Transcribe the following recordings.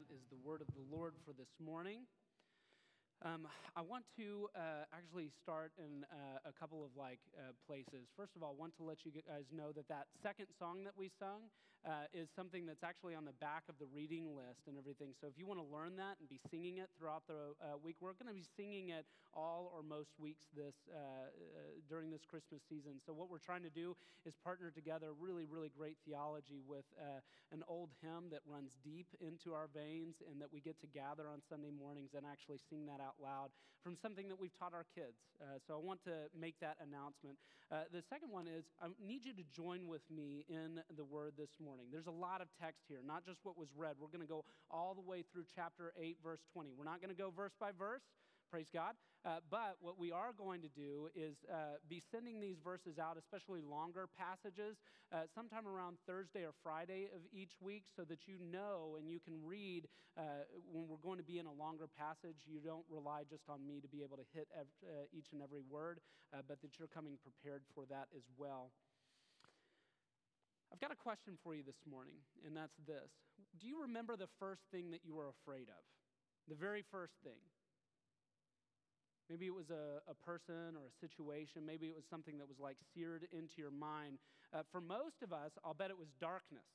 that is the word of the Lord for this morning. Um, I want to uh, actually start in uh, a couple of like uh, places. First of all, I want to let you guys know that that second song that we sung uh, is something that's actually on the back of the reading list and everything. So if you want to learn that and be singing it throughout the uh, week, we're going to be singing it all or most weeks this uh, during this Christmas season. So what we're trying to do is partner together really, really great theology with an old hymn that runs deep into our veins, and that we get to gather on Sunday mornings and actually sing that out loud from something that we've taught our kids. Uh, so I want to make that announcement. Uh, the second one is I need you to join with me in the word this morning. There's a lot of text here, not just what was read. We're going to go all the way through chapter 8, verse 20. We're not going to go verse by verse. Praise God. Uh, but what we are going to do is uh, be sending these verses out, especially longer passages, uh, sometime around Thursday or Friday of each week, so that you know and you can read uh, when we're going to be in a longer passage. You don't rely just on me to be able to hit ev- uh, each and every word, uh, but that you're coming prepared for that as well. I've got a question for you this morning, and that's this Do you remember the first thing that you were afraid of? The very first thing. Maybe it was a, a person or a situation. Maybe it was something that was like seared into your mind. Uh, for most of us, I'll bet it was darkness.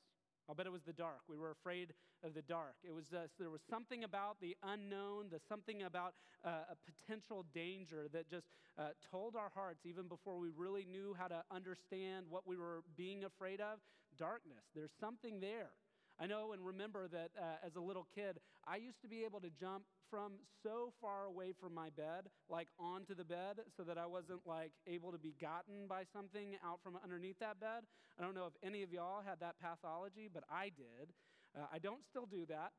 I'll bet it was the dark. We were afraid of the dark. It was uh, there was something about the unknown, the something about uh, a potential danger that just uh, told our hearts, even before we really knew how to understand what we were being afraid of. Darkness. There's something there. I know and remember that uh, as a little kid, I used to be able to jump from so far away from my bed, like onto the bed, so that I wasn't like able to be gotten by something out from underneath that bed. I don't know if any of y'all had that pathology, but I did. Uh, I don't still do that.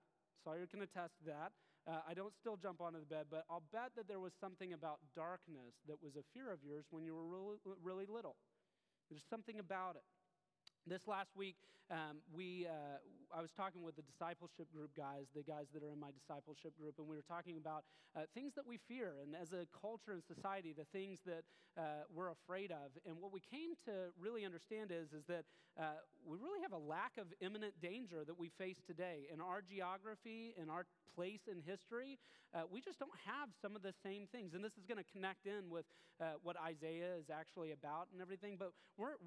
Sawyer can attest to that. Uh, I don't still jump onto the bed, but I'll bet that there was something about darkness that was a fear of yours when you were really, really little. There's something about it. This last week, um, we, uh, I was talking with the discipleship group guys, the guys that are in my discipleship group, and we were talking about uh, things that we fear, and as a culture and society, the things that uh, we're afraid of. And what we came to really understand is, is that uh, we really have a lack of imminent danger that we face today. In our geography, in our place in history, uh, we just don't have some of the same things. And this is going to connect in with uh, what Isaiah is actually about and everything. But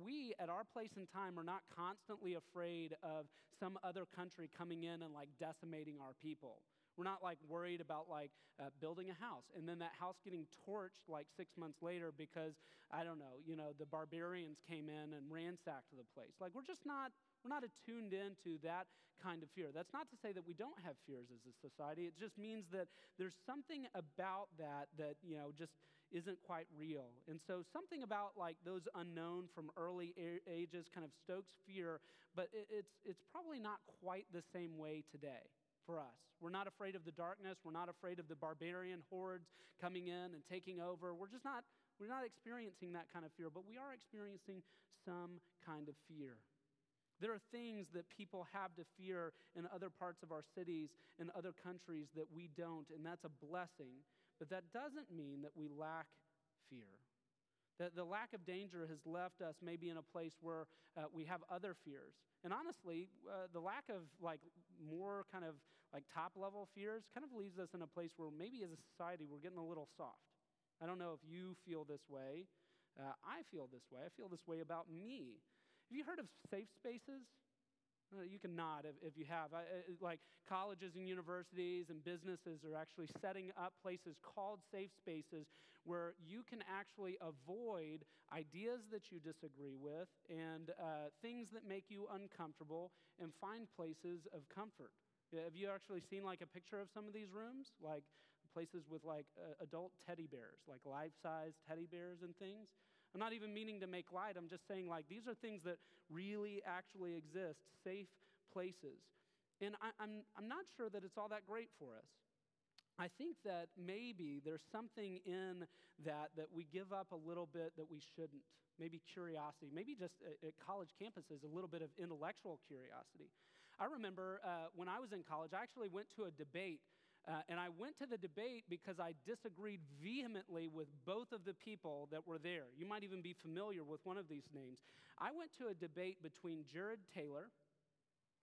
we, at our place and time, are not constantly afraid of some other country coming in and like decimating our people. We're not like worried about like uh, building a house and then that house getting torched like six months later because I don't know, you know, the barbarians came in and ransacked the place. Like we're just not we're not attuned into that kind of fear. That's not to say that we don't have fears as a society. It just means that there's something about that that, you know, just isn't quite real. And so something about like those unknown from early ages kind of stokes fear, but it's, it's probably not quite the same way today for us. We're not afraid of the darkness. We're not afraid of the barbarian hordes coming in and taking over. We're just not, we're not experiencing that kind of fear, but we are experiencing some kind of fear. There are things that people have to fear in other parts of our cities and other countries that we don't, and that's a blessing. But that doesn't mean that we lack fear. That the lack of danger has left us maybe in a place where uh, we have other fears. And honestly, uh, the lack of like more kind of like top level fears kind of leaves us in a place where maybe as a society we're getting a little soft. I don't know if you feel this way. Uh, I feel this way. I feel this way about me. Have you heard of safe spaces? Uh, you can nod if, if you have. I, uh, like colleges and universities and businesses are actually setting up places called safe spaces where you can actually avoid ideas that you disagree with and uh, things that make you uncomfortable and find places of comfort. Have you actually seen like a picture of some of these rooms? Like places with like uh, adult teddy bears, like life size teddy bears and things? I'm not even meaning to make light. I'm just saying, like, these are things that really actually exist, safe places. And I, am I'm, I'm not sure that it's all that great for us. I think that maybe there's something in that that we give up a little bit that we shouldn't. Maybe curiosity, maybe just at, at college campuses, a little bit of intellectual curiosity. I remember uh, when I was in college, I actually went to a debate uh, and I went to the debate because I disagreed vehemently with both of the people that were there. You might even be familiar with one of these names. I went to a debate between Jared Taylor.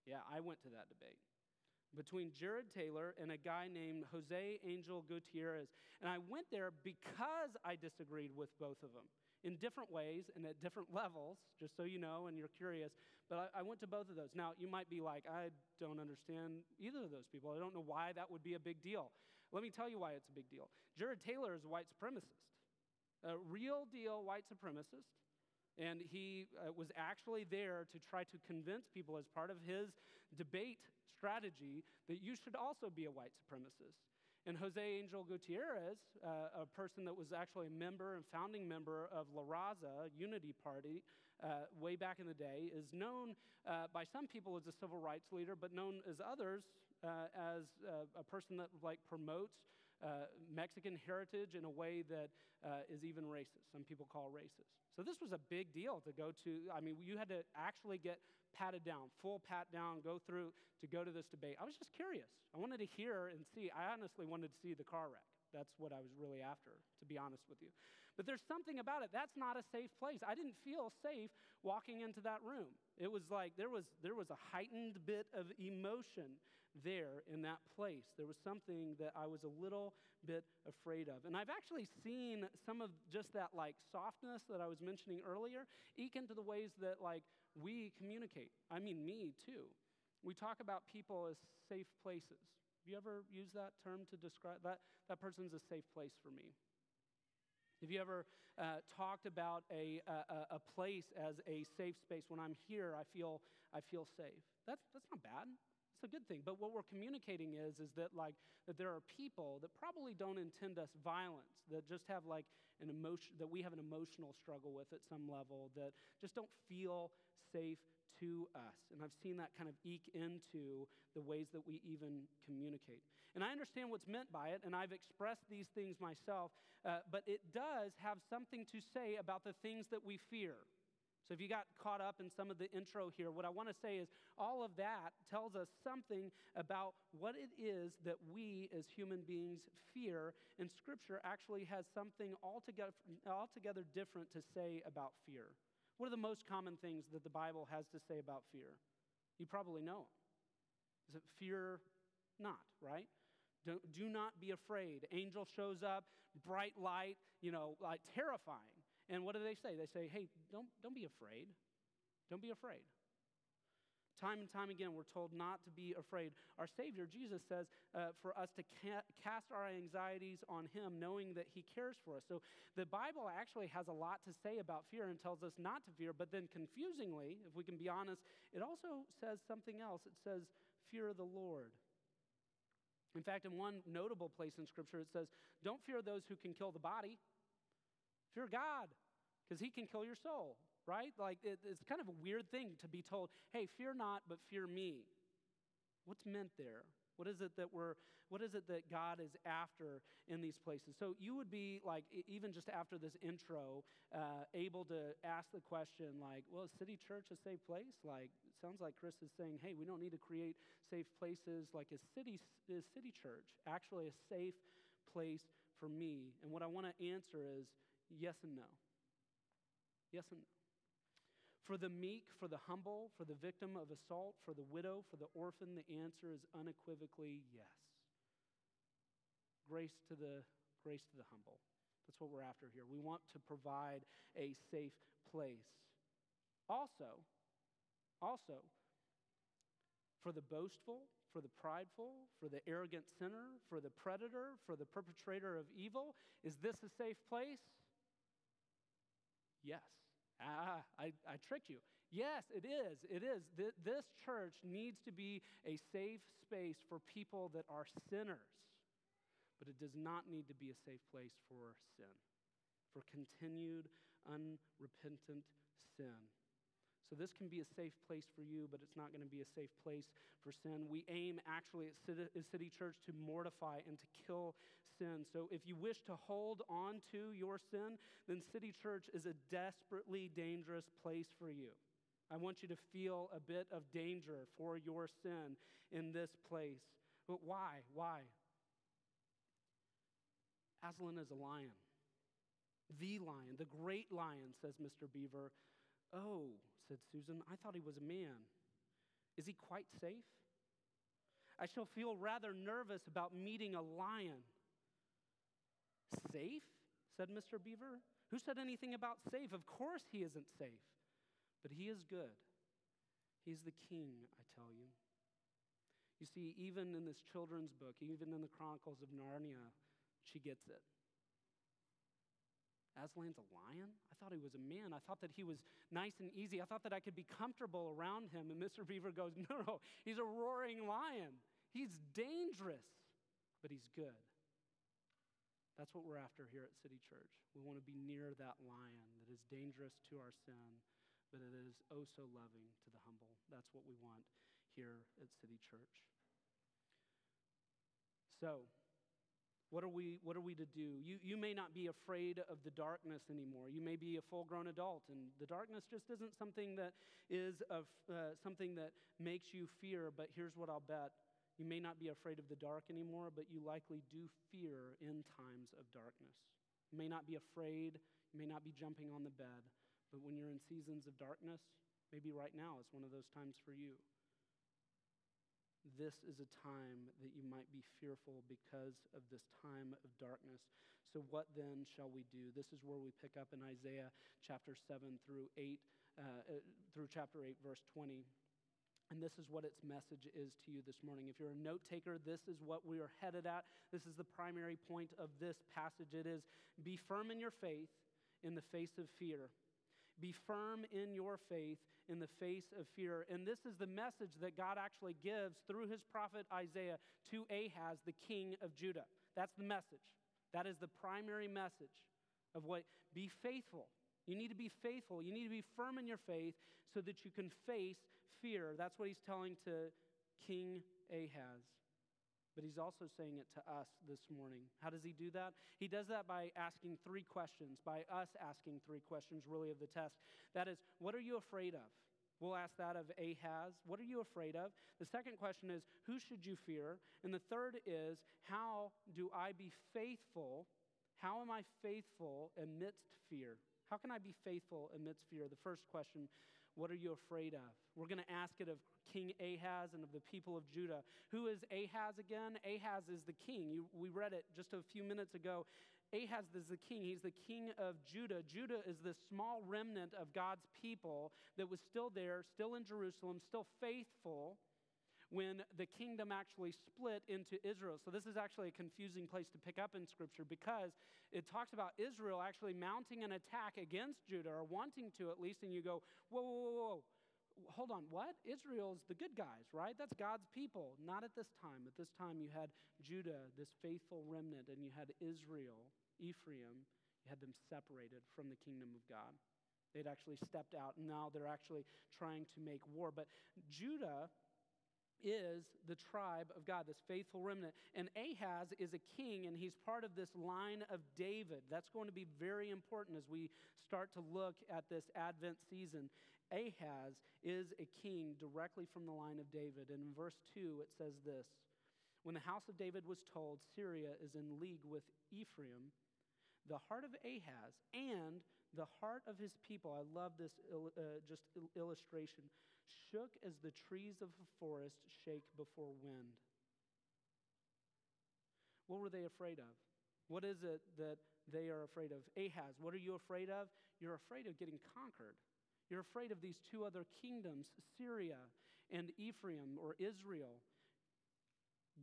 Yeah, I went to that debate. between Jared Taylor and a guy named Jose Angel Gutierrez. And I went there because I disagreed with both of them in different ways and at different levels, just so you know and you're curious. But I, I, went to both of those. Now, you might be like, I don't understand either of those people. I don't know why that would be a big deal. Let me tell you why it's a big deal. Jared Taylor is a white supremacist, a real deal white supremacist. And he uh, was actually there to try to convince people, as part of his debate strategy, that you should also be a white supremacist. And Jose Angel Gutierrez, uh, a person that was actually a member and founding member of La Raza, Unity Party, uh, way back in the day, is known uh, by some people as a civil rights leader, but known as others uh, as uh, a person that like promotes uh, Mexican heritage in a way that uh, is even racist. Some people call racist. So this was a big deal to go to. I mean, you had to actually get patted down, full pat down, go through to go to this debate. I was just curious. I wanted to hear and see. I honestly wanted to see the car wreck. That's what I was really after, to be honest with you. But there's something about it. That's not a safe place. I didn't feel safe walking into that room. It was like there was, there was a heightened bit of emotion there in that place. There was something that I was a little bit afraid of. And I've actually seen some of just that like softness that I was mentioning earlier eke into the ways that like we communicate. I mean, me too. We talk about people as safe places. Have you ever used that term to describe that? That person's a safe place for me. Have you ever uh, talked about a, a, a place as a safe space? When I'm here, I feel, I feel safe. That's, that's not bad. It's a good thing. But what we're communicating is, is that like that there are people that probably don't intend us violence, that just have like an emotion that we have an emotional struggle with at some level, that just don't feel safe to us. And I've seen that kind of eke into the ways that we even communicate. And I understand what's meant by it, and I've expressed these things myself, uh, but it does have something to say about the things that we fear. So if you got caught up in some of the intro here, what I want to say is all of that tells us something about what it is that we as human beings fear, and Scripture actually has something altogether, altogether different to say about fear. What are the most common things that the Bible has to say about fear? You probably know. Is it fear not, right? Do, do not be afraid. Angel shows up, bright light, you know, like terrifying. And what do they say? They say, hey, don't, don't be afraid. Don't be afraid. Time and time again, we're told not to be afraid. Our Savior, Jesus, says uh, for us to ca- cast our anxieties on Him, knowing that He cares for us. So the Bible actually has a lot to say about fear and tells us not to fear, but then confusingly, if we can be honest, it also says something else. It says, fear the Lord. In fact, in one notable place in Scripture, it says, Don't fear those who can kill the body, Fear God, because he can kill your soul, right? Like it, it's kind of a weird thing to be told, hey, fear not, but fear me. What's meant there? What is it that we're what is it that God is after in these places? So you would be like even just after this intro, uh, able to ask the question like, well, is City Church a safe place? Like it sounds like Chris is saying, hey, we don't need to create safe places. Like is City is City Church actually a safe place for me? And what I want to answer is Yes and no. Yes and no. For the meek, for the humble, for the victim of assault, for the widow, for the orphan, the answer is unequivocally yes. Grace to the grace to the humble. That's what we're after here. We want to provide a safe place. Also, also, for the boastful, for the prideful, for the arrogant sinner, for the predator, for the perpetrator of evil, is this a safe place? Yes. Ah, I, I tricked you. Yes, it is. It is. This church needs to be a safe space for people that are sinners, but it does not need to be a safe place for sin, for continued unrepentant sin. So, this can be a safe place for you, but it's not going to be a safe place for sin. We aim actually at City Church to mortify and to kill sin. So, if you wish to hold on to your sin, then City Church is a desperately dangerous place for you. I want you to feel a bit of danger for your sin in this place. But why? Why? Aslan is a lion. The lion, the great lion, says Mr. Beaver. Oh, said Susan, I thought he was a man. Is he quite safe? I shall feel rather nervous about meeting a lion. Safe? said Mr. Beaver. Who said anything about safe? Of course he isn't safe, but he is good. He's the king, I tell you. You see, even in this children's book, even in the Chronicles of Narnia, she gets it. Aslan's a lion? I thought he was a man. I thought that he was nice and easy. I thought that I could be comfortable around him. And Mr. Beaver goes, No, no, he's a roaring lion. He's dangerous, but he's good. That's what we're after here at City Church. We want to be near that lion that is dangerous to our sin, but it is oh so loving to the humble. That's what we want here at City Church. So, what are we, what are we to do? You, you may not be afraid of the darkness anymore. You may be a full grown adult, and the darkness just isn't something that is of, uh, something that makes you fear. But here's what I'll bet you may not be afraid of the dark anymore, but you likely do fear in times of darkness. You may not be afraid, you may not be jumping on the bed, but when you're in seasons of darkness, maybe right now is one of those times for you this is a time that you might be fearful because of this time of darkness. So, what then shall we do? This is where we pick up in Isaiah chapter 7 through 8, uh, uh, through chapter 8, verse 20. And this is what its message is to you this morning. If you're a note taker, this is what we are headed at. This is the primary point of this passage. It is be firm in your faith in the face of fear. Be firm in your faith in the face of fear. And this is the message that God actually gives through his prophet Isaiah to Ahaz, the king of Judah. That's the message. That is the primary message of what be faithful. You need to be faithful. You need to be firm in your faith so that you can face fear. That's what he's telling to King Ahaz but he's also saying it to us this morning. How does he do that? He does that by asking three questions, by us asking three questions, really, of the test. That is, what are you afraid of? We'll ask that of Ahaz. What are you afraid of? The second question is, who should you fear? And the third is, how do I be faithful? How am I faithful amidst fear? How can I be faithful amidst fear? The first question what are you afraid of? We're going to ask it of King Ahaz and of the people of Judah. Who is Ahaz again? Ahaz is the king. You, we read it just a few minutes ago. Ahaz is the king. He's the king of Judah. Judah is the small remnant of God's people that was still there, still in Jerusalem, still faithful when the kingdom actually split into Israel. So, this is actually a confusing place to pick up in Scripture because it talks about Israel actually mounting an attack against Judah, or wanting to at least, and you go, whoa, whoa, whoa, whoa. Hold on, what? Israel's the good guys, right? That's God's people. Not at this time. At this time, you had Judah, this faithful remnant, and you had Israel, Ephraim. You had them separated from the kingdom of God. They'd actually stepped out, now they're actually trying to make war. But Judah is the tribe of God, this faithful remnant. And Ahaz is a king, and he's part of this line of David. That's going to be very important as we start to look at this Advent season. Ahaz is a king directly from the line of David. And in verse 2, it says this When the house of David was told, Syria is in league with Ephraim, the heart of Ahaz and the heart of his people, I love this uh, just illustration shook as the trees of a forest shake before wind. What were they afraid of? What is it that they are afraid of? Ahaz, what are you afraid of? You're afraid of getting conquered. You're afraid of these two other kingdoms, Syria and Ephraim or Israel,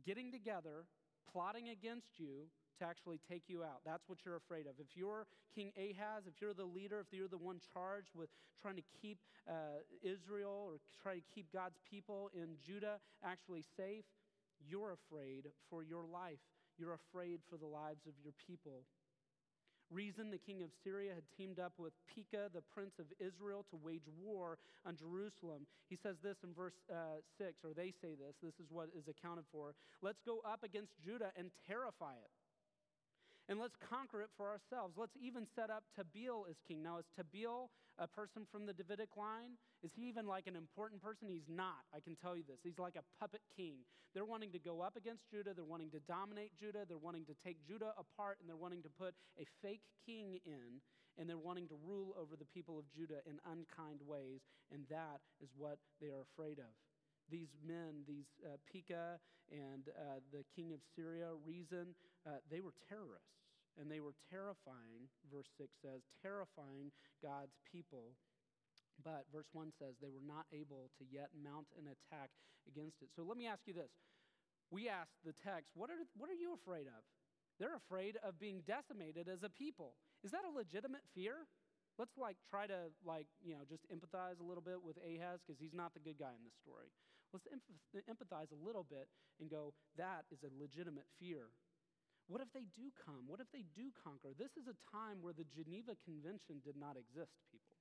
getting together, plotting against you, to actually take you out. That's what you're afraid of. If you're King Ahaz, if you're the leader, if you're the one charged with trying to keep uh, Israel or try to keep God's people in Judah actually safe, you're afraid for your life. You're afraid for the lives of your people. Rezin, the king of Syria, had teamed up with Pekah, the prince of Israel, to wage war on Jerusalem. He says this in verse uh, 6, or they say this, this is what is accounted for. Let's go up against Judah and terrify it and let's conquer it for ourselves. Let's even set up Tabeel as king. Now, is Tabeel a person from the Davidic line? Is he even like an important person? He's not. I can tell you this. He's like a puppet king. They're wanting to go up against Judah. They're wanting to dominate Judah. They're wanting to take Judah apart, and they're wanting to put a fake king in, and they're wanting to rule over the people of Judah in unkind ways. And that is what they are afraid of. these men, these uh, Pekah and uh, the king of Syria, Rezin, uh, they were terrorists. And they were terrifying, verse 6 says, terrifying God's people. But verse 1 says they were not able to yet mount an attack against it. So let me ask you this. We ask the text, what are, what are you afraid of? They're afraid of being decimated as a people. Is that a legitimate fear? Let's like try to like, you know, just empathize a little bit with Ahaz because he's not the good guy in this story. Let's empathize a little bit and go, that is a legitimate fear. What if they do come? What if they do conquer? This is a time where the Geneva Convention did not exist, people.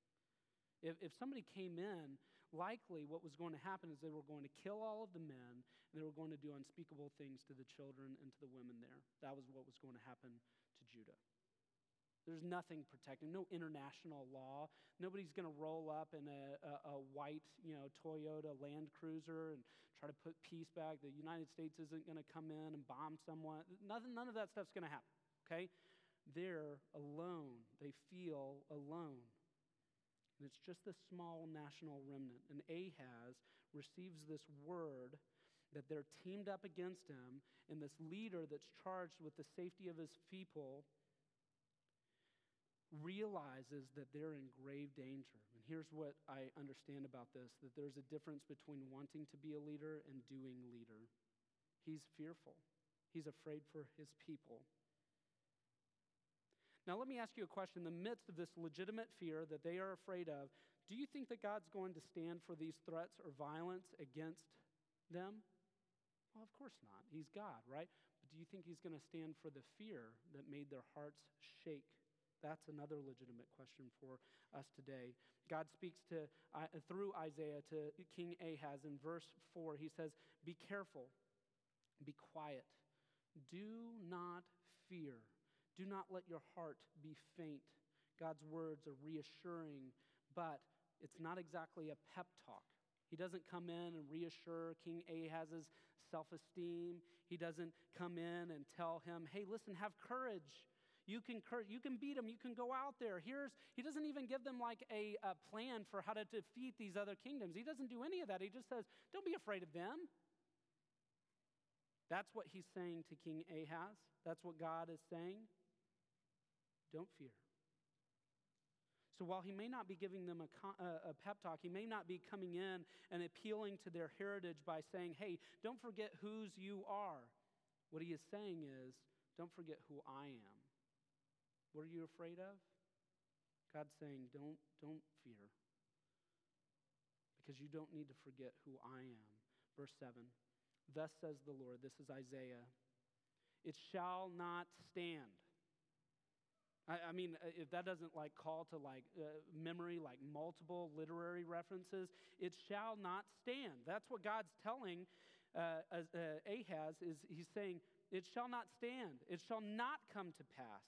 If, if somebody came in, likely what was going to happen is they were going to kill all of the men and they were going to do unspeakable things to the children and to the women there. That was what was going to happen to Judah. There's nothing protecting, no international law. Nobody's going to roll up in a, a, a, white, you know, Toyota Land Cruiser and try to put peace back. The United States isn't going to come in and bomb someone. Nothing, none of that stuff's going to happen, okay? They're alone. They feel alone. And it's just this small national remnant. And Ahaz receives this word that they're teamed up against him, and this leader that's charged with the safety of his people realizes that they're in grave danger. And here's what I understand about this that there's a difference between wanting to be a leader and doing leader. He's fearful, he's afraid for his people. Now, let me ask you a question. In the midst of this legitimate fear that they are afraid of, do you think that God's going to stand for these threats or violence against them? Well, of course not. He's God, right? But do you think He's going to stand for the fear that made their hearts shake that's another legitimate question for us today. God speaks to, uh, through Isaiah to King Ahaz in verse 4. He says, Be careful, be quiet, do not fear, do not let your heart be faint. God's words are reassuring, but it's not exactly a pep talk. He doesn't come in and reassure King Ahaz's self esteem. He doesn't come in and tell him, hey, listen, have courage. You can, you can beat them. You can go out there. Here's, he doesn't even give them like a, a plan for how to defeat these other kingdoms. He doesn't do any of that. He just says, don't be afraid of them. That's what he's saying to King Ahaz. That's what God is saying. Don't fear. So while he may not be giving them a, a, pep talk, he may not be coming in and appealing to their heritage by saying, hey, don't forget whose you are. What he is saying is, don't forget who I am. What are you afraid of? God's saying, don't, don't fear. Because you don't need to forget who I am. Verse 7 Thus says the Lord, this is Isaiah, it shall not stand. I, I mean, uh, if that doesn't like call to like uh, memory, like multiple literary references, it shall not stand. That's what God's telling uh, uh, Ahaz is he's saying, it shall not stand. It shall not come to pass.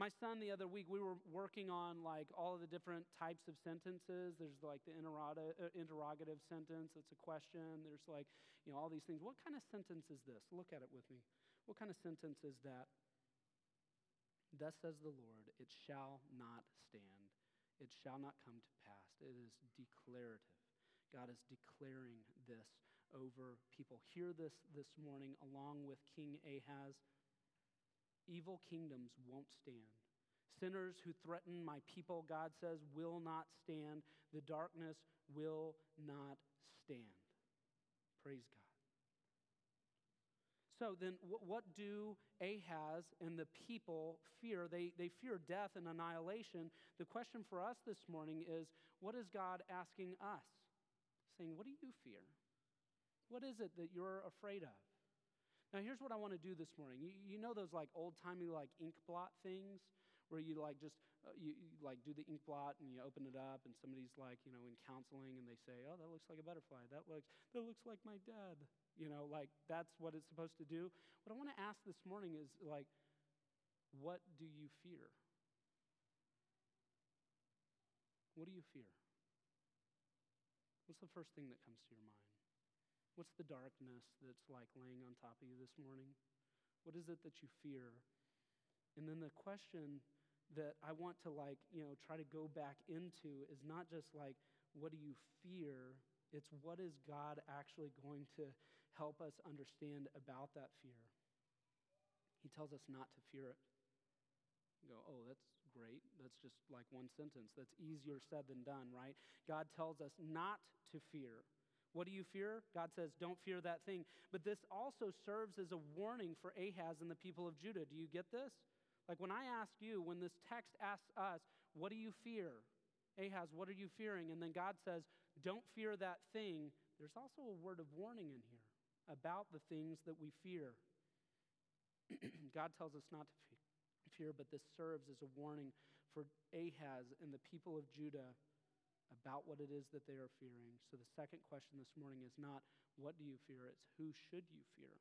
My son, the other week, we were working on like all of the different types of sentences. There's like the uh, interrogative sentence, it's a question. There's like, you know, all these things. What kind of sentence is this? Look at it with me. What kind of sentence is that? Thus says the Lord, it shall not stand. It shall not come to pass. It is declarative. God is declaring this over people. Hear this this morning along with King Ahaz Evil kingdoms won't stand. Sinners who threaten my people, God says, will not stand. The darkness will not stand. Praise God. So then, what do Ahaz and the people fear? They, they fear death and annihilation. The question for us this morning is what is God asking us? Saying, What do you fear? What is it that you're afraid of? Now, here's what I want to do this morning. You, you know those like old timey like ink blot things where you like just uh, you, you, like do the ink blot and you open it up and somebody's like you know in counseling and they say, "Oh, that looks like a butterfly. That looks that looks like my dad." You know, like that's what it's supposed to do. What I want to ask this morning is like, what do you fear? What do you fear? What's the first thing that comes to your mind? What's the darkness that's like laying on top of you this morning? What is it that you fear? And then the question that I want to like, you know, try to go back into is not just like, what do you fear? It's what is God actually going to help us understand about that fear? He tells us not to fear it. You go, oh, that's great. That's just like one sentence. That's easier said than done, right? God tells us not to fear. What do you fear? God says, don't fear that thing. But this also serves as a warning for Ahaz and the people of Judah. Do you get this? Like when I ask you, when this text asks us, what do you fear? Ahaz, what are you fearing? And then God says, don't fear that thing. There's also a word of warning in here about the things that we fear. God tells us not to fear, but this serves as a warning for Ahaz and the people of Judah about what it is that they are fearing. So the second question this morning is not what do you fear, it's who should you fear?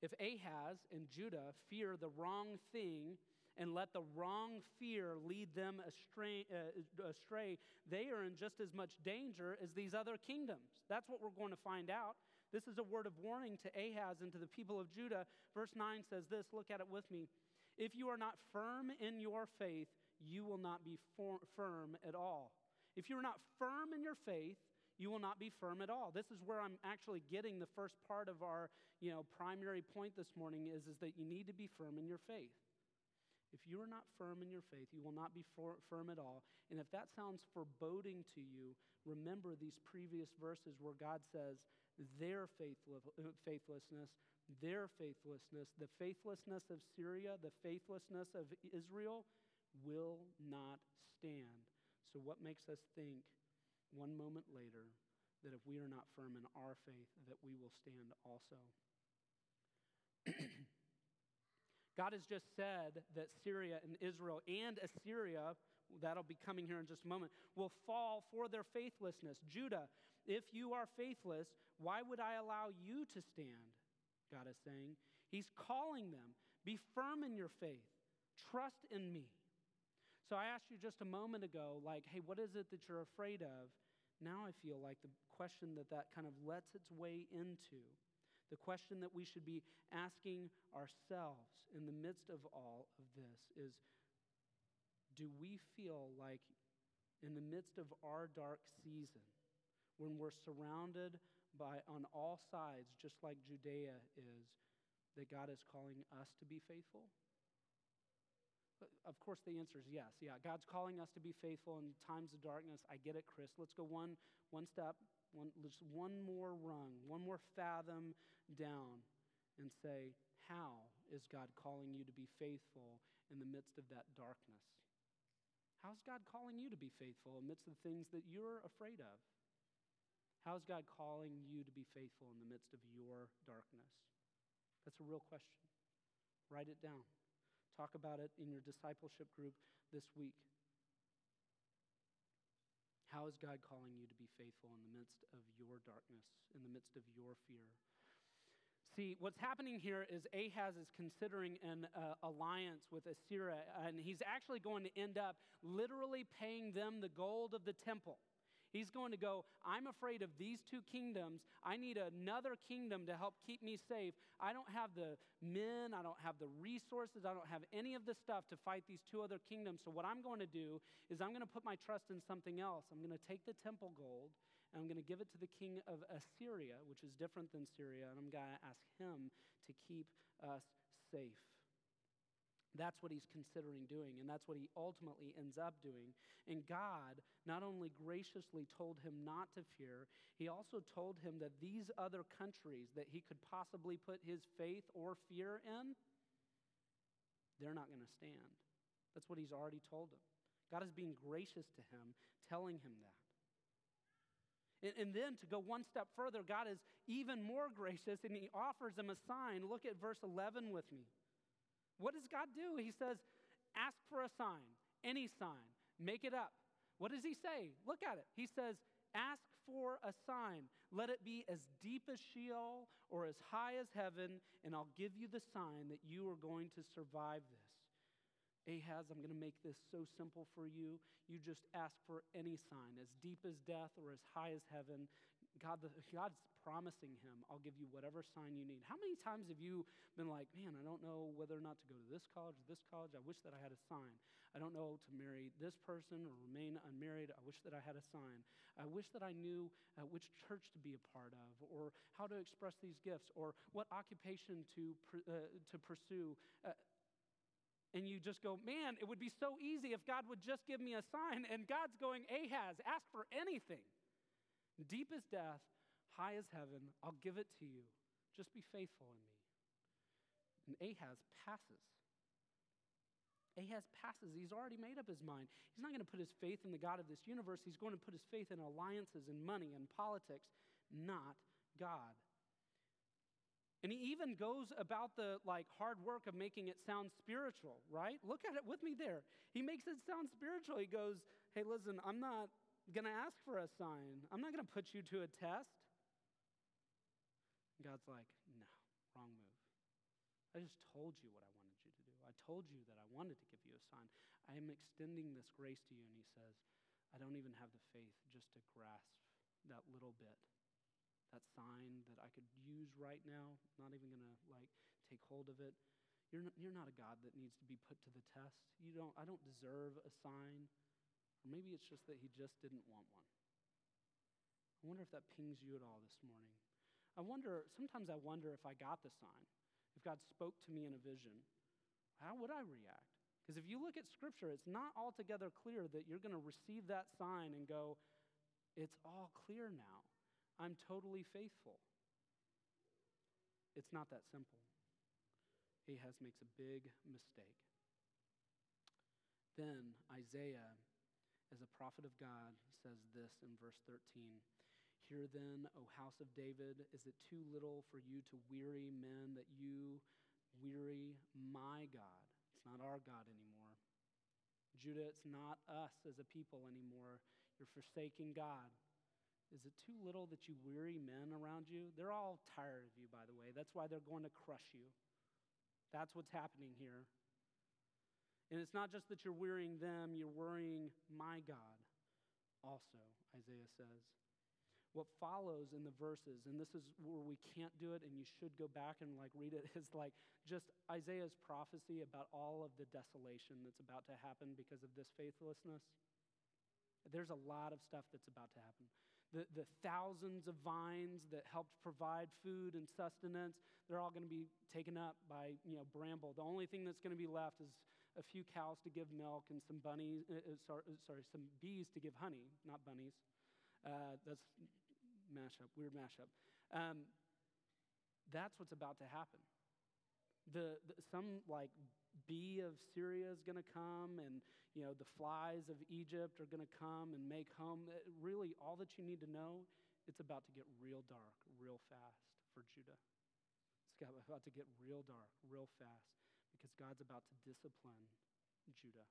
If Ahaz and Judah fear the wrong thing and let the wrong fear lead them astray, uh, astray, they are in just as much danger as these other kingdoms. That's what we're going to find out. This is a word of warning to Ahaz and to the people of Judah. Verse 9 says this look at it with me. If you are not firm in your faith, you will not be for- firm at all. If you're not firm in your faith, you will not be firm at all. This is where I'm actually getting the first part of our, you know, primary point this morning is, is that you need to be firm in your faith. If you are not firm in your faith, you will not be for, firm at all. And if that sounds foreboding to you, remember these previous verses where God says, their uh, faithlessness, their faithlessness, the faithlessness of Syria, the faithlessness of Israel, will not stand. So, what makes us think one moment later that if we are not firm in our faith, that we will stand also? God has just said that Syria and Israel and Assyria, that'll be coming here in just a moment, will fall for their faithlessness. Judah, if you are faithless, why would I allow you to stand? God is saying. He's calling them. Be firm in your faith. Trust in me. So I asked you just a moment ago, like, hey, what is it that you're afraid of? Now I feel like the question that that kind of lets its way into, the question that we should be asking ourselves in the midst of all of this is do we feel like in the midst of our dark season, when we're surrounded by on all sides, just like Judea is, that God is calling us to be faithful? Of course, the answer is yes. Yeah, God's calling us to be faithful in times of darkness. I get it, Chris. Let's go one, one step, one, just one more rung, one more fathom down and say, How is God calling you to be faithful in the midst of that darkness? How's God calling you to be faithful amidst the things that you're afraid of? How's God calling you to be faithful in the midst of your darkness? That's a real question. Write it down. Talk about it in your discipleship group this week. How is God calling you to be faithful in the midst of your darkness, in the midst of your fear? See, what's happening here is Ahaz is considering an uh, alliance with Assyria, and he's actually going to end up literally paying them the gold of the temple. He's going to go, I'm afraid of these two kingdoms. I need another kingdom to help keep me safe. I don't have the men, I don't have the resources, I don't have any of the stuff to fight these two other kingdoms. So, what I'm going to do is I'm going to put my trust in something else. I'm going to take the temple gold and I'm going to give it to the king of Assyria, which is different than Syria, and I'm going to ask him to keep us safe. That's what he's considering doing, and that's what he ultimately ends up doing. And God not only graciously told him not to fear, he also told him that these other countries that he could possibly put his faith or fear in, they're not going to stand. That's what he's already told him. God is being gracious to him, telling him that. And, then to go one step further, God is even more gracious and he offers him a sign. Look at verse 11 with me. What does God do? He says, Ask for a sign, any sign, make it up. What does he say? Look at it. He says, Ask for a sign. Let it be as deep as Sheol or as high as heaven, and I'll give you the sign that you are going to survive this. Ahaz, I'm going to make this so simple for you. You just ask for any sign, as deep as death or as high as heaven. God, God's promising him, I'll give you whatever sign you need. How many times have you been like, man, I don't know whether or not to go to this college this college. I wish that I had a sign. I don't know to marry this person or remain unmarried. I wish that I had a sign. I wish that I knew uh, which church to be a part of or how to express these gifts or what occupation to, uh, to pursue. Uh, and you just go, man, it would be so easy if God would just give me a sign. And God's going, Ahaz, ask for anything. Deep as death, high as heaven, I'll give it to you. Just be faithful in me. And Ahaz passes. Ahaz passes. He's already made up his mind. He's not going to put his faith in the God of this universe. He's going to put his faith in alliances and money and politics, not God. And he even goes about the like hard work of making it sound spiritual, right? Look at it with me there. He makes it sound spiritual. He goes, "Hey, listen, I'm not going to ask for a sign. I'm not going to put you to a test." God's like, "No, wrong move. I just told you what I wanted you to do. I told you that I wanted to give you a sign. I am extending this grace to you." And he says, "I don't even have the faith just to grasp that little bit that sign that I could use right now, not even going to like take hold of it. You're not, you're not a God that needs to be put to the test. You don't, I don't deserve a sign. Or maybe it's just that he just didn't want one. I wonder if that pings you at all this morning. I wonder, sometimes I wonder if I got the sign, if God spoke to me in a vision, how would I react? Because if you look at Scripture, it's not altogether clear that you're going to receive that sign and go, it's all clear now. I'm totally faithful. It's not that simple. Ahaz makes a big mistake. Then Isaiah, as a prophet of God, says this in verse 13 Hear then, O house of David, is it too little for you to weary men that you weary my God? It's not our God anymore. Judah, it's not us as a people anymore. You're forsaking God. Is it too little that you weary men around you? They're all tired of you, by the way. That's why they're going to crush you. That's what's happening here. And it's not just that you're wearying them, you're worrying my God also, Isaiah says. What follows in the verses, and this is where we can't do it, and you should go back and like read it, is like just Isaiah's prophecy about all of the desolation that's about to happen because of this faithlessness. There's a lot of stuff that's about to happen the, the thousands of vines that helped provide food and sustenance, they're all going to be taken up by you know, bramble. The only thing that's going to be left is a few cows to give milk and some bunnies, uh, uh sorry, uh, sorry, some bees to give honey, not bunnies. Uh, that's mashup, weird mashup. Um, that's what's about to happen. The, the, some like bee of Syria is going to come, and you know the flies of Egypt are going to come and make home. Uh, really, all that you need to know, it's about to get real dark, real fast for Judah. It's about to get real dark, real fast, because God's about to discipline Judah.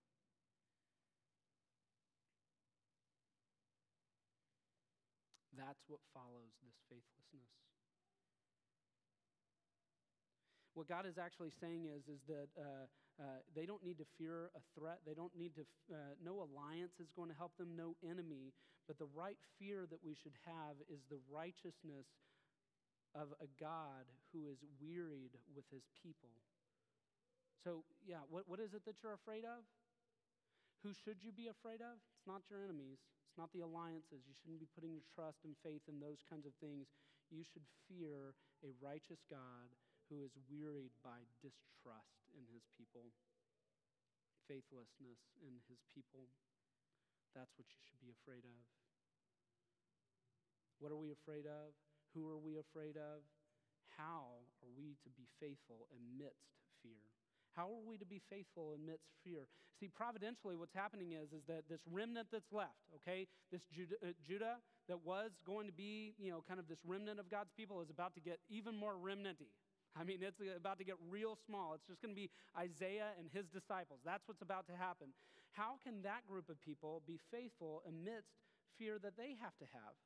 That's what follows this faithlessness. What God is actually saying is, is that uh, uh, they don't need to fear a threat. They don't need to, uh, no alliance is going to help them, no enemy. But the right fear that we should have is the righteousness of a God who is wearied with his people. So, yeah, what, what is it that you're afraid of? Who should you be afraid of? It's not your enemies, it's not the alliances. You shouldn't be putting your trust and faith in those kinds of things. You should fear a righteous God who is wearied by distrust in his people, faithlessness in his people. That's what you should be afraid of. What are we afraid of? Who are we afraid of? How are we to be faithful amidst fear? How are we to be faithful amidst fear? See, providentially, what's happening is, is that this remnant that's left, okay, this Judah, uh, Judah that was going to be, you know, kind of this remnant of God's people is about to get even more remnanty. I mean, it's about to get real small. It's just going to be Isaiah and his disciples. That's what's about to happen. How can that group of people be faithful amidst fear that they have to have?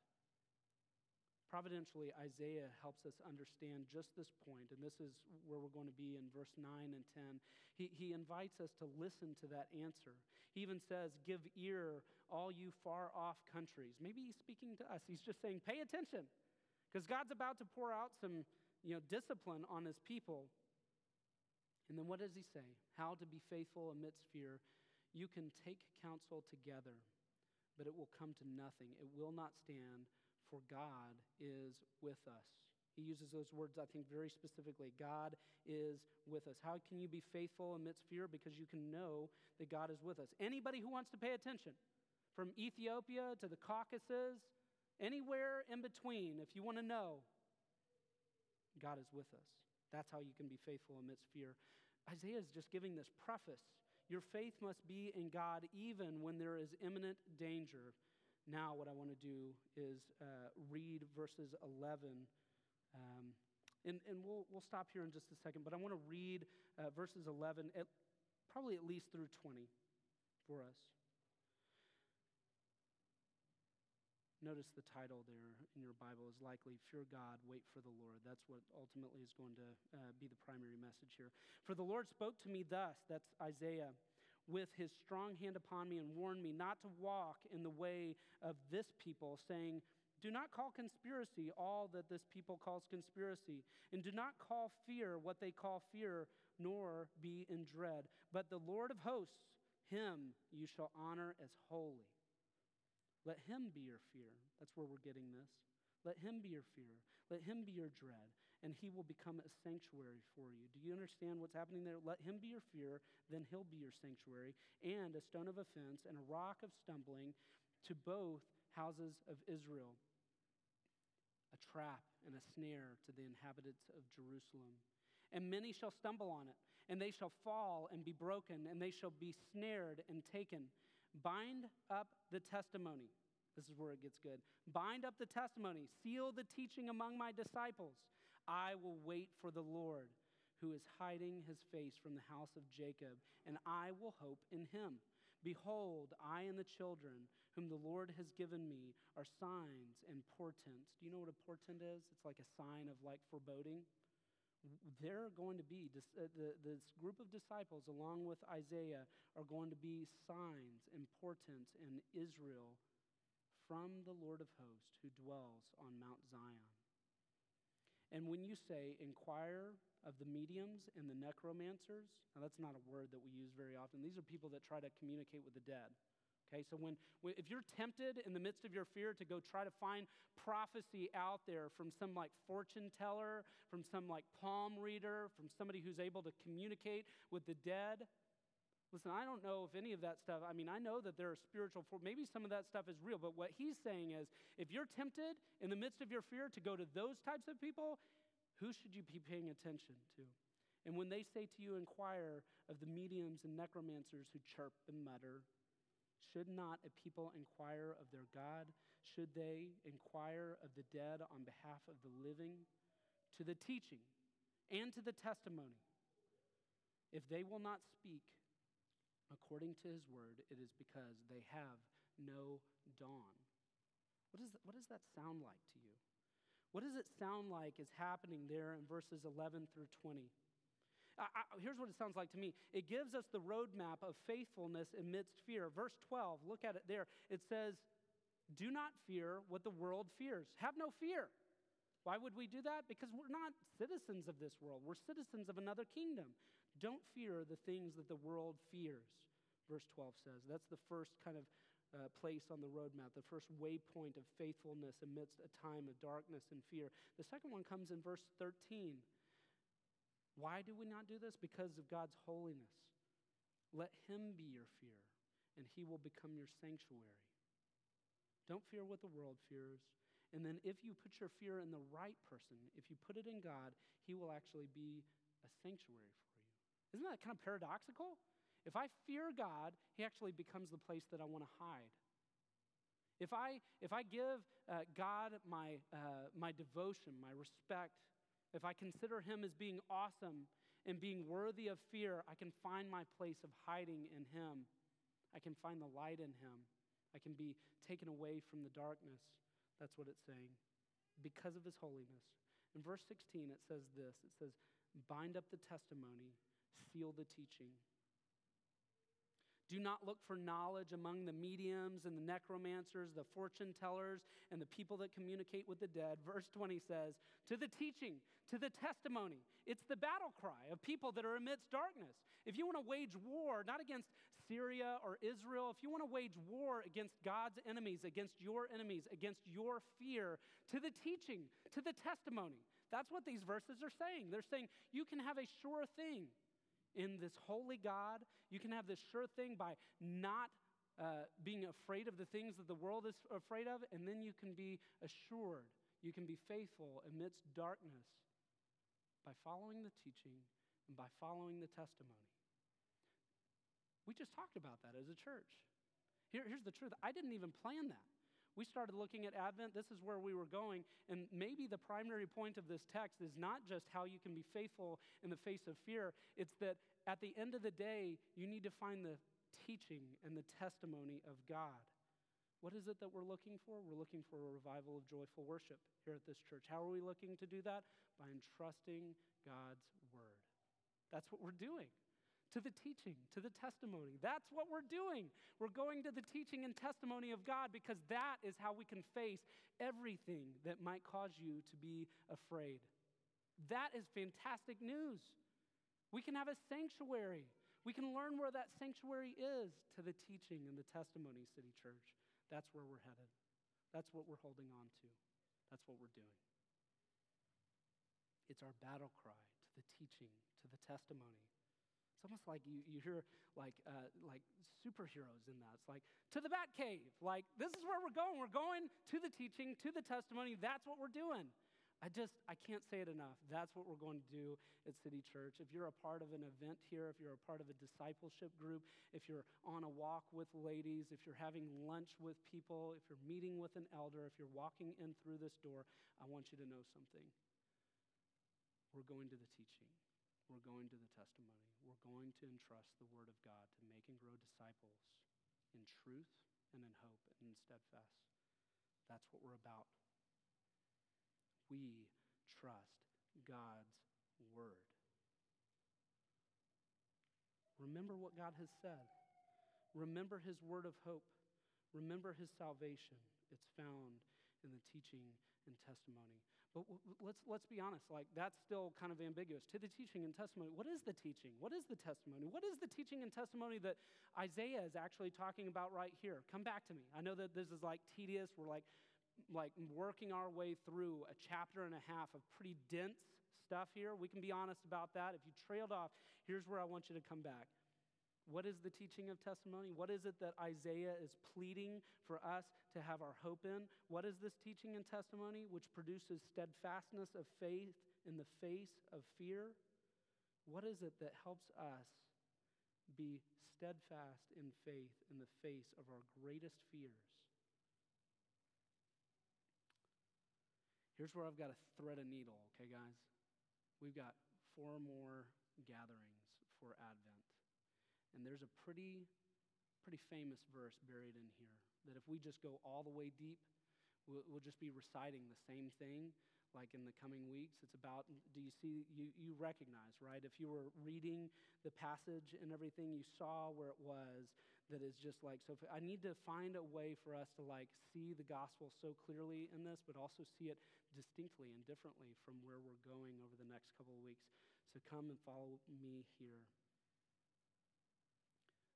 Providentially, Isaiah helps us understand just this point, and this is where we're going to be in verse 9 and 10. He, he invites us to listen to that answer. He even says, Give ear, all you far off countries. Maybe he's speaking to us. He's just saying, Pay attention, because God's about to pour out some you know, discipline on his people. And then what does he say? How to be faithful amidst fear. You can take counsel together, but it will come to nothing. It will not stand for God is with us. He uses those words, I think, very specifically. God is with us. How can you be faithful amidst fear? Because you can know that God is with us. Anybody who wants to pay attention, from Ethiopia to the Caucasus, anywhere in between, if you want to know, God is with us. That's how you can be faithful amidst fear. Isaiah is just giving this preface. Your faith must be in God even when there is imminent danger. Now, what I want to do is uh, read verses 11. Um, and and we'll, we'll stop here in just a second, but I want to read uh, verses 11, at, probably at least through 20 for us. Notice the title there in your Bible is likely Fear God, Wait for the Lord. That's what ultimately is going to uh, be the primary message here. For the Lord spoke to me thus, that's Isaiah with his strong hand upon me and warned me not to walk in the way of this people, saying, Do not call conspiracy all that this people calls conspiracy, and do not call fear what they call fear, nor be in dread. But the Lord of hosts, him you shall honor as holy. Let him be your fear. That's where we're getting this. Let him be your fear. Let him be your dread and he will become a sanctuary for you. Do you understand what's happening there? Let him be your fear, then he'll be your sanctuary, and a stone of offense and a rock of stumbling to both houses of Israel, a trap and a snare to the inhabitants of Jerusalem. And many shall stumble on it, and they shall fall and be broken, and they shall be snared and taken. Bind up the testimony. This is where it gets good. Bind up the testimony, seal the teaching among my disciples. I will wait for the Lord, who is hiding his face from the house of Jacob, and I will hope in him. Behold, I and the children whom the Lord has given me are signs and portents. Do you know what a portent is? It's like a sign of like foreboding. They're going to be, this, uh, this group of disciples, along with Isaiah, are going to be signs and portents in Israel from the Lord of hosts who dwells on Mount Zion. And when you say inquire of the mediums and the necromancers, now that's not a word that we use very often. These are people that try to communicate with the dead. Okay, so when, if you're tempted in the midst of your fear to go try to find prophecy out there from some like fortune teller, from some like palm reader, from somebody who's able to communicate with the dead, listen, I don't know if any of that stuff, I mean, I know that there are spiritual, maybe some of that stuff is real, but what he's saying is if you're tempted in the midst of your fear to go to those types of people, who should you be paying attention to? And when they say to you, inquire of the mediums and necromancers who chirp and mutter, should not a people inquire of their God? Should they inquire of the dead on behalf of the living? To the teaching and to the testimony. If they will not speak, according to his word, it is because they have no dawn. What, is, what does that sound like to you? What does it sound like is happening there in verses 11 through 20? I, I, here's what it sounds like to me it gives us the roadmap of faithfulness amidst fear. Verse 12, look at it there. It says, Do not fear what the world fears. Have no fear. Why would we do that? Because we're not citizens of this world, we're citizens of another kingdom. Don't fear the things that the world fears, verse 12 says. That's the first kind of uh, place on the roadmap, the first waypoint of faithfulness amidst a time of darkness and fear. The second one comes in verse 13. Why do we not do this? Because of God's holiness. Let Him be your fear, and He will become your sanctuary. Don't fear what the world fears. And then, if you put your fear in the right person, if you put it in God, He will actually be a sanctuary for you. Isn't that kind of paradoxical? If I fear God, He actually becomes the place that I want to hide. If I, if I give uh, God my, uh, my devotion, my respect, if I consider Him as being awesome and being worthy of fear, I can find my place of hiding in Him. I can find the light in Him. I can be taken away from the darkness. That's what it's saying. because of his holiness. In verse 16, it says this it says, Bind up the testimony, seal the teaching. Do not look for knowledge among the mediums and the necromancers, the fortune tellers, and the people that communicate with the dead. Verse 20 says, To the teaching, to the testimony. It's the battle cry of people that are amidst darkness. If you want to wage war, not against Syria or Israel, if you want to wage war against God's enemies, against your enemies, against your fear, to the teaching, to the testimony. That's what these verses are saying. They're saying you can have a sure thing in this holy God. You can have this sure thing by not uh, being afraid of the things that the world is afraid of, and then you can be assured. You can be faithful amidst darkness by following the teaching and by following the testimony. We just talked about that as a church. Here, here's the truth I didn't even plan that. We started looking at Advent. This is where we were going. And maybe the primary point of this text is not just how you can be faithful in the face of fear, it's that at the end of the day, you need to find the teaching and the testimony of God. What is it that we're looking for? We're looking for a revival of joyful worship here at this church. How are we looking to do that? By entrusting God's word. That's what we're doing to the teaching, to the testimony. That's what we're doing. We're going to the teaching and testimony of God because that is how we can face everything that might cause you to be afraid. That is fantastic news. We can have a sanctuary. We can learn where that sanctuary is to the teaching and the testimony, City Church. That's where we're headed. That's what we're holding on to. That's what we're doing. It's our battle cry to the teaching, to the testimony. It's almost like you, you hear like, uh, like superheroes in that. It's like, to the Bat Cave. Like, this is where we're going. We're going to the teaching, to the testimony. That's what we're doing. I just, I can't say it enough. That's what we're going to do at City Church. If you're a part of an event here, if you're a part of a discipleship group, if you're on a walk with ladies, if you're having lunch with people, if you're meeting with an elder, if you're walking in through this door, I want you to know something. We're going to the teaching. We're going to the testimony. We're going to entrust the Word of God to make and grow disciples in truth and in hope and in steadfast. That's what we're about. We trust God's Word. Remember what God has said. Remember His word of hope. Remember His salvation. It's found in the teaching and testimony but let's, let's be honest, like that's still kind of ambiguous. To the teaching and testimony, what is the teaching? What is the testimony? What is the teaching and testimony that Isaiah is actually talking about right here? Come back to me. I know that this is like tedious. We're like, like working our way through a chapter and a half of pretty dense stuff here. We can be honest about that. If you trailed off, here's where I want you to come back. What is the teaching of testimony? What is it that Isaiah is pleading for us to have our hope in? What is this teaching and testimony which produces steadfastness of faith in the face of fear? What is it that helps us be steadfast in faith in the face of our greatest fears? Here's where I've got to thread a needle, okay, guys? We've got four more gatherings for Advent. And there's a pretty, pretty famous verse buried in here that if we just go all the way deep, we'll, we'll just be reciting the same thing like in the coming weeks. It's about, do you see, you, you recognize, right? If you were reading the passage and everything, you saw where it was that is just like, so I need to find a way for us to like see the gospel so clearly in this, but also see it distinctly and differently from where we're going over the next couple of weeks. So come and follow me here.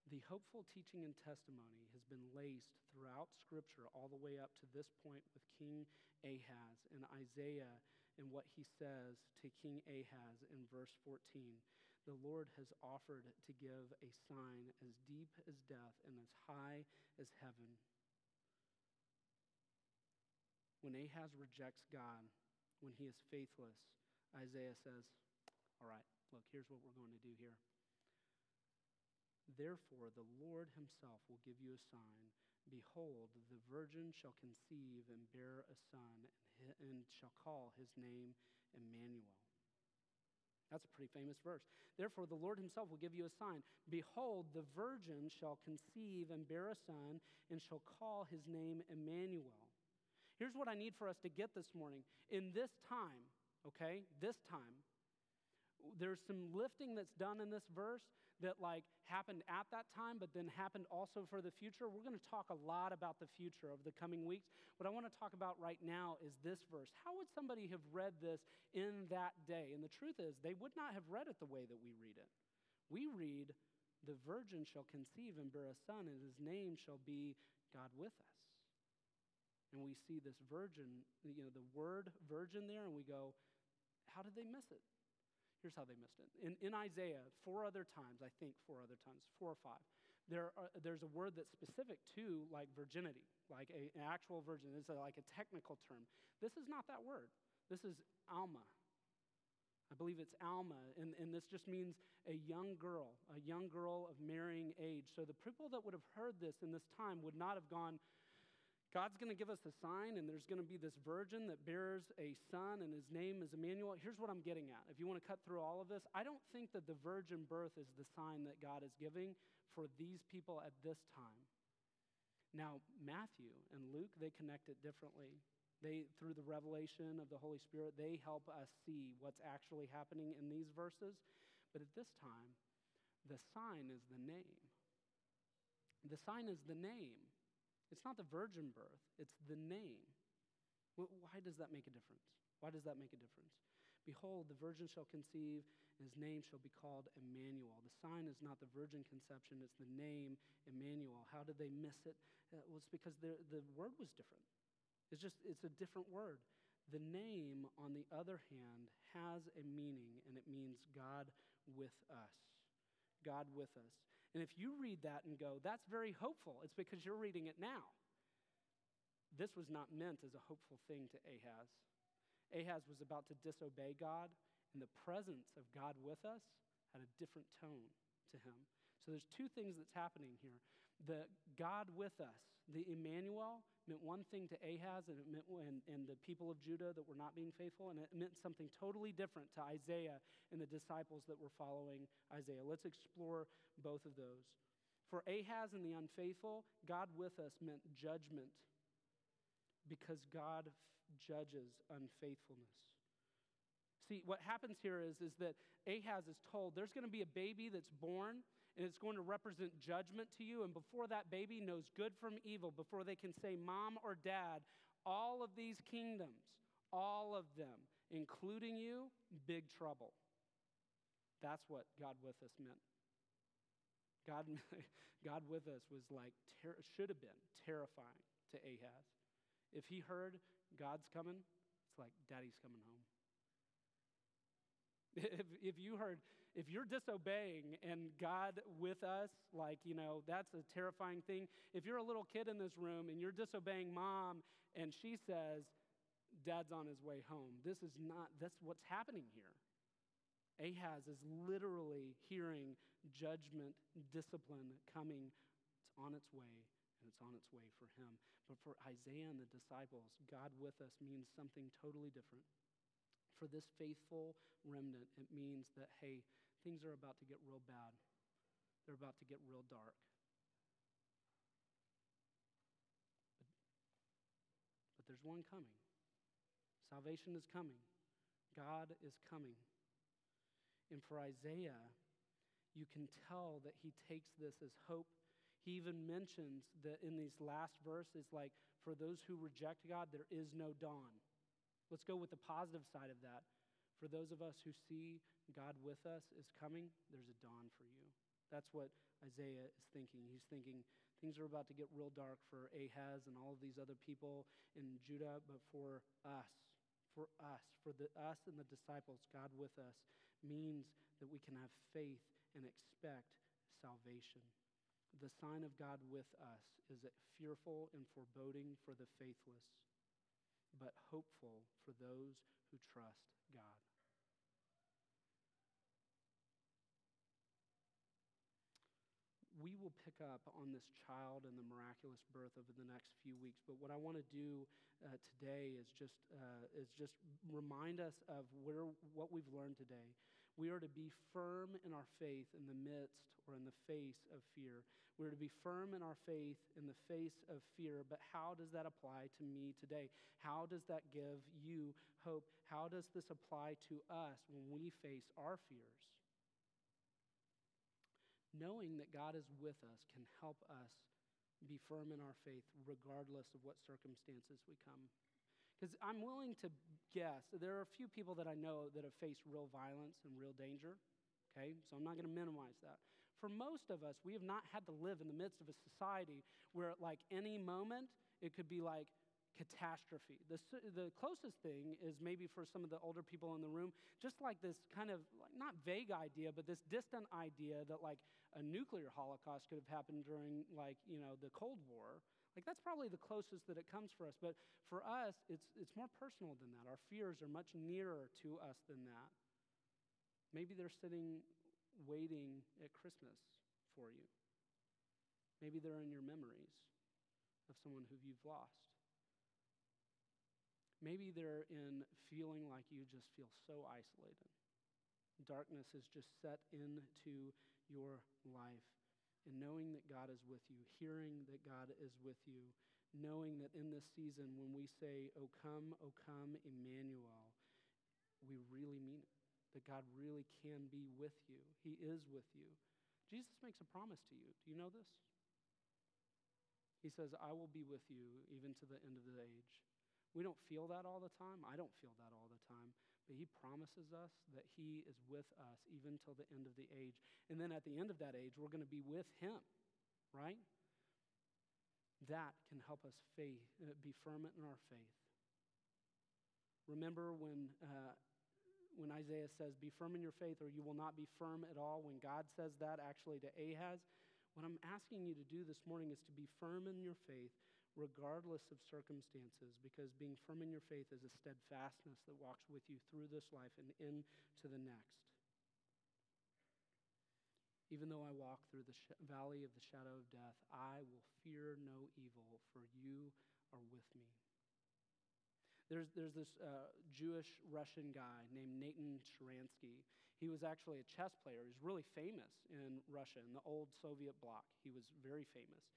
The hopeful teaching and testimony has been laced throughout Scripture all the way up to this point with King Ahaz and Isaiah and what he says to King Ahaz in verse 14. The Lord has offered to give a sign as deep as death and as high as heaven. When Ahaz rejects God, when he is faithless, Isaiah says, All right, look, here's what we're going to do here. Therefore, the Lord himself will give you a sign. Behold, the virgin shall conceive and bear a son, and shall call his name Emmanuel. That's a pretty famous verse. Therefore, the Lord himself will give you a sign. Behold, the virgin shall conceive and bear a son, and shall call his name Emmanuel. Here's what I need for us to get this morning. In this time, okay, this time, there's some lifting that's done in this verse that like happened at that time but then happened also for the future we're going to talk a lot about the future of the coming weeks. What i want to talk about right now is this verse. How would somebody have read this in that day? And the truth is they would not have read it the way that we read it. We read the virgin shall conceive and bear a son and his name shall be god with us. And we see this virgin you know the word virgin there and we go how did they miss it Here's how they missed it. In, in Isaiah, four other times, I think four other times, four or five, there are, there's a word that's specific to like virginity, like a, an actual virgin. It's a, like a technical term. This is not that word. This is Alma. I believe it's Alma, and, and this just means a young girl, a young girl of marrying age. So the people that would have heard this in this time would not have gone, God's going to give us a sign, and there's going to be this virgin that bears a son, and his name is Emmanuel. Here's what I'm getting at. If you want to cut through all of this, I don't think that the virgin birth is the sign that God is giving for these people at this time. Now, Matthew and Luke, they connect it differently. They, through the revelation of the Holy Spirit, they help us see what's actually happening in these verses. But at this time, the sign is the name. The sign is the name. It's not the virgin birth, it's the name. Why does that make a difference? Why does that make a difference? Behold, the virgin shall conceive, and his name shall be called Emmanuel. The sign is not the virgin conception, it's the name Emmanuel. How did they miss it? Uh, well, it's because the, the word was different. It's just, it's a different word. The name, on the other hand, has a meaning, and it means God with us. God with us. And if you read that and go, that's very hopeful, it's because you're reading it now. This was not meant as a hopeful thing to Ahaz. Ahaz was about to disobey God, and the presence of God with us had a different tone to him. So there's two things that's happening here. The God with us, the Emmanuel, meant one thing to Ahaz and, it meant, and, and the people of Judah that were not being faithful, and it meant something totally different to Isaiah and the disciples that were following Isaiah. Let's explore both of those. For Ahaz and the unfaithful, God with us meant judgment because God f- judges unfaithfulness. See, what happens here is, is that Ahaz is told there's going to be a baby that's born and it's going to represent judgment to you. And before that baby knows good from evil, before they can say mom or dad, all of these kingdoms, all of them, including you, big trouble. That's what God with us meant. God, God with us was like, ter- should have been terrifying to Ahaz. If he heard God's coming, it's like, Daddy's coming home. If, if you heard, if you're disobeying and God with us, like, you know, that's a terrifying thing. If you're a little kid in this room and you're disobeying mom and she says, Dad's on his way home, this is not, that's what's happening here. Ahaz is literally hearing judgment, discipline coming. It's on its way, and it's on its way for him. But for Isaiah and the disciples, God with us means something totally different. For this faithful remnant, it means that, hey, things are about to get real bad. They're about to get real dark. But, but there's one coming. Salvation is coming. God is coming. And for Isaiah, you can tell that he takes this as hope. He even mentions that in these last verses, like, for those who reject God, there is no dawn. Let's go with the positive side of that. For those of us who see God with us is coming, there's a dawn for you. That's what Isaiah is thinking. He's thinking things are about to get real dark for Ahaz and all of these other people in Judah, but for us, for us, for the, us and the disciples, God with us means that we can have faith and expect salvation. The sign of God with us is fearful and foreboding for the faithless, but hopeful for those who trust God. We will pick up on this child and the miraculous birth over the next few weeks. But what I want to do uh, today is just uh, is just remind us of where what we've learned today. We are to be firm in our faith in the midst or in the face of fear. We're to be firm in our faith in the face of fear, but how does that apply to me today? How does that give you hope? How does this apply to us when we face our fears? Knowing that God is with us can help us be firm in our faith regardless of what circumstances we come. Because I'm willing to guess there are a few people that I know that have faced real violence and real danger. Okay, so I'm not going to minimize that. For most of us, we have not had to live in the midst of a society where, like, any moment, it could be like catastrophe. The, the closest thing is maybe for some of the older people in the room, just like this kind of, like, not vague idea, but this distant idea that, like, a nuclear holocaust could have happened during, like, you know, the Cold War. Like, that's probably the closest that it comes for us. But for us, it's, it's more personal than that. Our fears are much nearer to us than that. Maybe they're sitting waiting at Christmas for you. Maybe they're in your memories of someone who you've lost. Maybe they're in feeling like you just feel so isolated. Darkness has just set into your life and knowing that God is with you, hearing that God is with you, knowing that in this season when we say, O come, O come, Emmanuel, we really mean it. That God really can be with you. He is with you. Jesus makes a promise to you. Do you know this? He says, I will be with you even to the end of the age. We don't feel that all the time. I don't feel that all the time. But he promises us that he is with us even till the end of the age. And then at the end of that age, we're going to be with him, right? That can help us faith, uh, be firm in our faith. Remember when, uh, when Isaiah says, Be firm in your faith, or you will not be firm at all, when God says that actually to Ahaz, what I'm asking you to do this morning is to be firm in your faith regardless of circumstances, because being firm in your faith is a steadfastness that walks with you through this life and into the next. Even though I walk through the sh- valley of the shadow of death, I will fear no evil, for you are with me. There's, there's this uh, Jewish Russian guy named Nathan Sharansky. He was actually a chess player. He's really famous in Russia, in the old Soviet bloc. He was very famous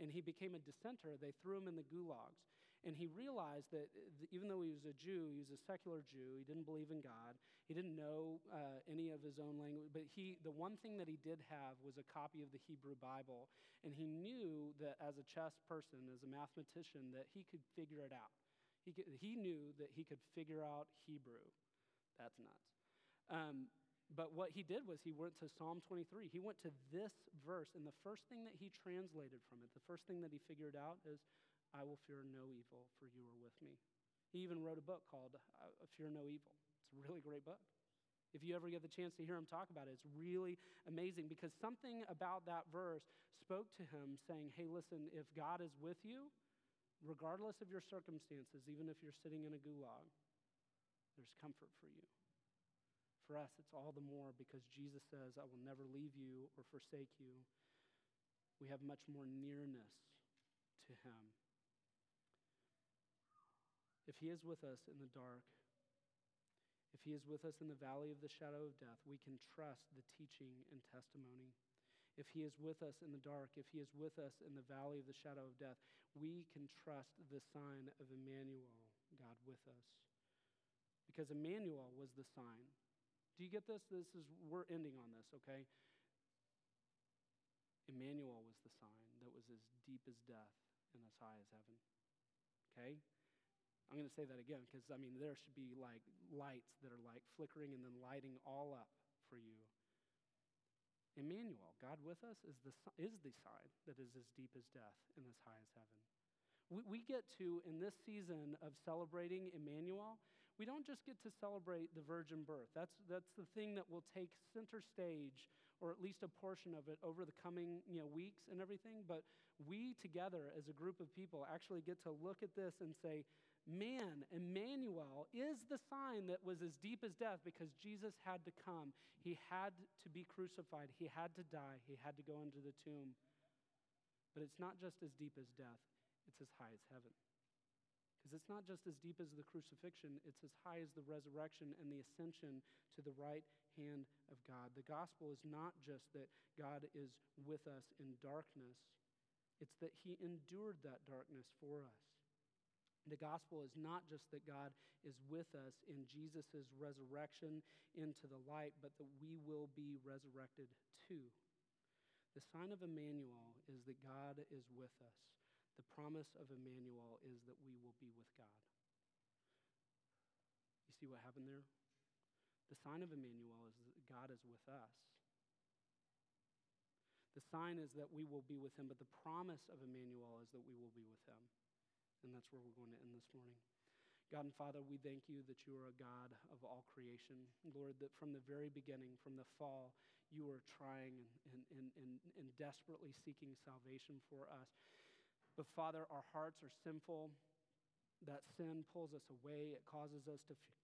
and he became a dissenter, they threw him in the gulags. And he realized that even though he was a Jew, he was a secular Jew. He didn't believe in God. He didn't know uh, any of his own language. But he, the one thing that he did have was a copy of the Hebrew Bible. And he knew that as a chess person, as a mathematician, that he could figure it out. He, could, he knew that he could figure out Hebrew. That's nuts. Um, but what he did was he went to Psalm 23. He went to this verse, and the first thing that he translated from it, the first thing that he figured out is, I will fear no evil, for you are with me. He even wrote a book called uh, Fear No Evil. It's a really great book. If you ever get the chance to hear him talk about it, it's really amazing because something about that verse spoke to him saying, Hey, listen, if God is with you, regardless of your circumstances, even if you're sitting in a gulag, there's comfort for you for us, it's all the more because Jesus says, I will never leave you or forsake you. We have much more nearness to Him. If He is with us in the dark, if He is with us in the valley of the shadow of death, we can trust the teaching and testimony. If He is with us in the dark, if He is with us in the valley of the shadow of death, we can trust the sign of Emmanuel, God with us. Because Emmanuel was the sign do you get this? This is we're ending on this, okay? Emmanuel was the sign that was as deep as death and as high as heaven. Okay? I'm going to say that again because, I mean, there should be like lights that are like flickering and then lighting all up for you. Emmanuel, God with us, is the, is the sign that is as deep as death and as high as heaven. We, we get to, in this season of celebrating Emmanuel, we don't just get to celebrate the virgin birth. That's, that's the thing that will take center stage, or at least a portion of it, over the coming you know, weeks and everything. But we together as a group of people actually get to look at this and say, man, Emmanuel is the sign that was as deep as death because Jesus had to come. He had to be crucified. He had to die. He had to go into the tomb. But it's not just as deep as death, it's as high as heaven. Because it's not just as deep as the crucifixion, it's as high as the resurrection and the ascension to the right hand of God. The gospel is not just that God is with us in darkness, it's that he endured that darkness for us. The gospel is not just that God is with us in Jesus' resurrection into the light, but that we will be resurrected too. The sign of Emmanuel is that God is with us. The promise of Emmanuel is that we will be with God. You see what happened there? The sign of Emmanuel is that God is with us. The sign is that we will be with him, but the promise of Emmanuel is that we will be with him. And that's where we're going to end this morning. God and Father, we thank you that you are a God of all creation. Lord, that from the very beginning, from the fall, you are trying and, and, and, and desperately seeking salvation for us. But Father, our hearts are sinful. That sin pulls us away. It causes us to, f-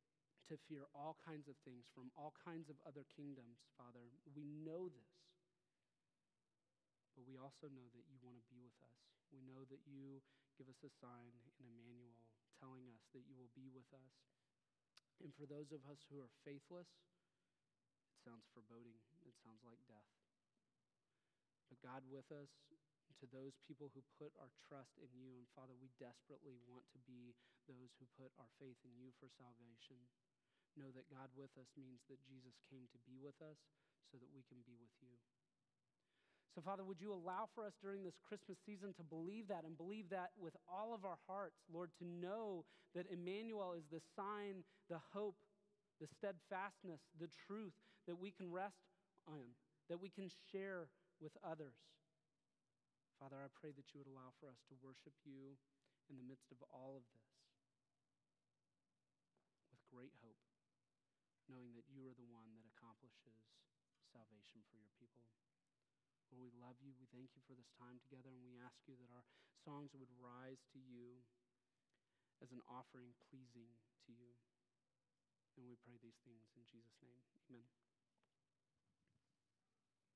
to fear all kinds of things from all kinds of other kingdoms, Father. We know this. But we also know that you want to be with us. We know that you give us a sign in Emmanuel telling us that you will be with us. And for those of us who are faithless, it sounds foreboding. It sounds like death. But God with us, to those people who put our trust in you, and Father, we desperately want to be those who put our faith in you for salvation. Know that God with us means that Jesus came to be with us so that we can be with you. So, Father, would you allow for us during this Christmas season to believe that and believe that with all of our hearts, Lord, to know that Emmanuel is the sign, the hope, the steadfastness, the truth that we can rest on, that we can share with others. Father, I pray that you would allow for us to worship you in the midst of all of this with great hope, knowing that you are the one that accomplishes salvation for your people. Lord, we love you. We thank you for this time together, and we ask you that our songs would rise to you as an offering pleasing to you. And we pray these things in Jesus' name. Amen.